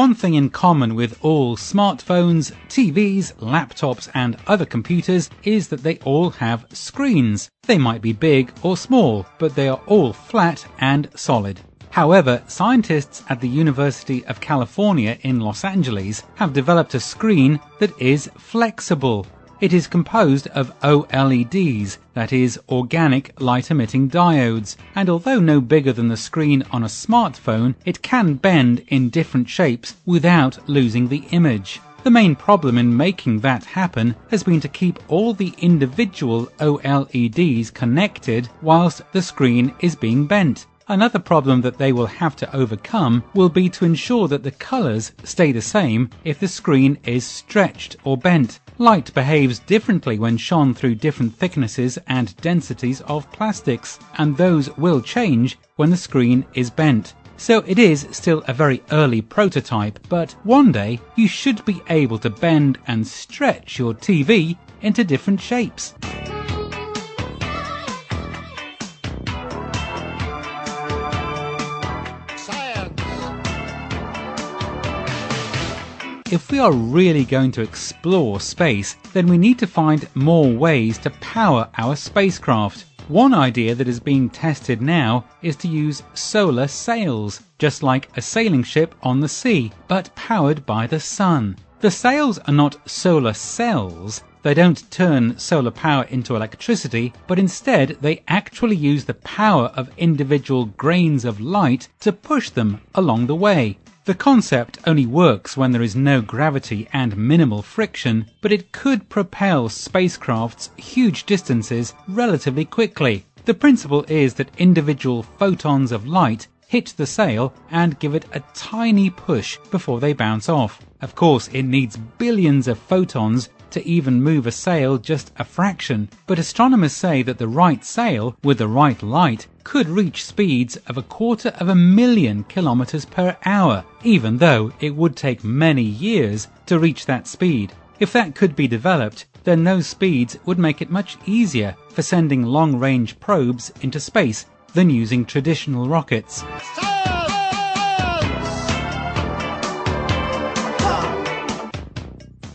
One thing in common with all smartphones, TVs, laptops, and other computers is that they all have screens. They might be big or small, but they are all flat and solid. However, scientists at the University of California in Los Angeles have developed a screen that is flexible. It is composed of OLEDs, that is, organic light emitting diodes, and although no bigger than the screen on a smartphone, it can bend in different shapes without losing the image. The main problem in making that happen has been to keep all the individual OLEDs connected whilst the screen is being bent. Another problem that they will have to overcome will be to ensure that the colors stay the same if the screen is stretched or bent. Light behaves differently when shone through different thicknesses and densities of plastics, and those will change when the screen is bent. So it is still a very early prototype, but one day you should be able to bend and stretch your TV into different shapes. If we are really going to explore space, then we need to find more ways to power our spacecraft. One idea that is being tested now is to use solar sails, just like a sailing ship on the sea, but powered by the sun. The sails are not solar cells, they don't turn solar power into electricity, but instead they actually use the power of individual grains of light to push them along the way. The concept only works when there is no gravity and minimal friction, but it could propel spacecrafts huge distances relatively quickly. The principle is that individual photons of light hit the sail and give it a tiny push before they bounce off. Of course, it needs billions of photons to even move a sail just a fraction, but astronomers say that the right sail with the right light could reach speeds of a quarter of a million kilometers per hour, even though it would take many years to reach that speed. If that could be developed, then those speeds would make it much easier for sending long range probes into space than using traditional rockets.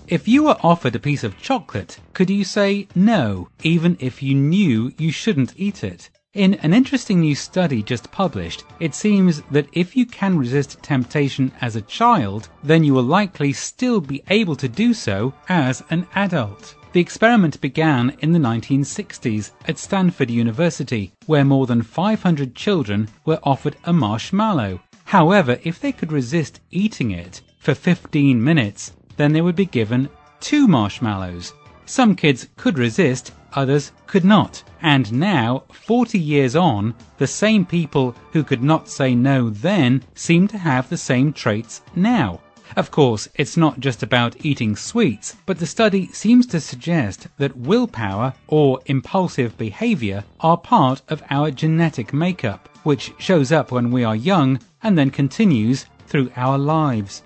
If you were offered a piece of chocolate, could you say no, even if you knew you shouldn't eat it? In an interesting new study just published, it seems that if you can resist temptation as a child, then you will likely still be able to do so as an adult. The experiment began in the 1960s at Stanford University, where more than 500 children were offered a marshmallow. However, if they could resist eating it for 15 minutes, then they would be given two marshmallows. Some kids could resist, others could not. And now, 40 years on, the same people who could not say no then seem to have the same traits now. Of course, it's not just about eating sweets, but the study seems to suggest that willpower or impulsive behavior are part of our genetic makeup, which shows up when we are young and then continues through our lives.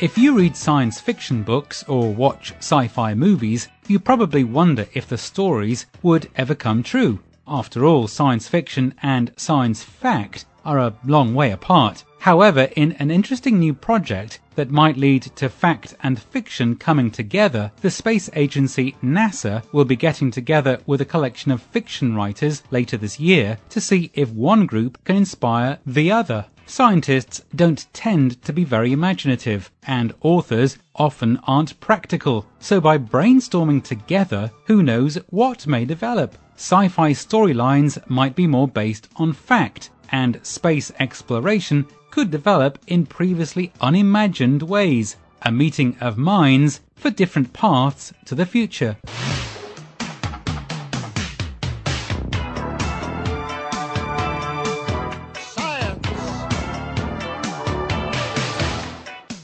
If you read science fiction books or watch sci fi movies, you probably wonder if the stories would ever come true. After all, science fiction and science fact are a long way apart. However, in an interesting new project that might lead to fact and fiction coming together, the space agency NASA will be getting together with a collection of fiction writers later this year to see if one group can inspire the other. Scientists don't tend to be very imaginative, and authors often aren't practical. So by brainstorming together, who knows what may develop? Sci-fi storylines might be more based on fact, and space exploration could develop in previously unimagined ways. A meeting of minds for different paths to the future.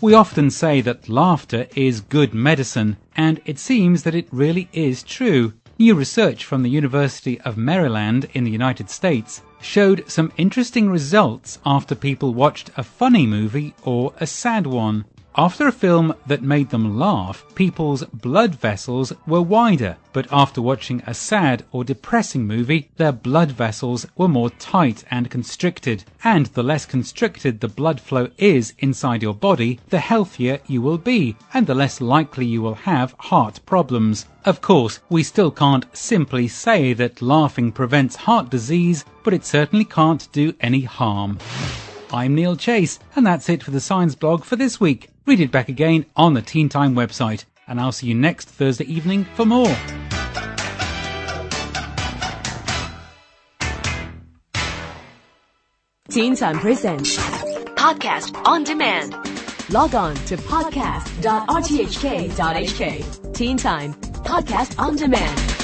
We often say that laughter is good medicine, and it seems that it really is true. New research from the University of Maryland in the United States showed some interesting results after people watched a funny movie or a sad one. After a film that made them laugh, people's blood vessels were wider, but after watching a sad or depressing movie, their blood vessels were more tight and constricted. And the less constricted the blood flow is inside your body, the healthier you will be, and the less likely you will have heart problems. Of course, we still can't simply say that laughing prevents heart disease, but it certainly can't do any harm. I'm Neil Chase, and that's it for the Science blog for this week. Read it back again on the Teen Time website, and I'll see you next Thursday evening for more. Teen Time presents Podcast on demand. Log on to podcast.rthk.hk. Teen Time Podcast on Demand.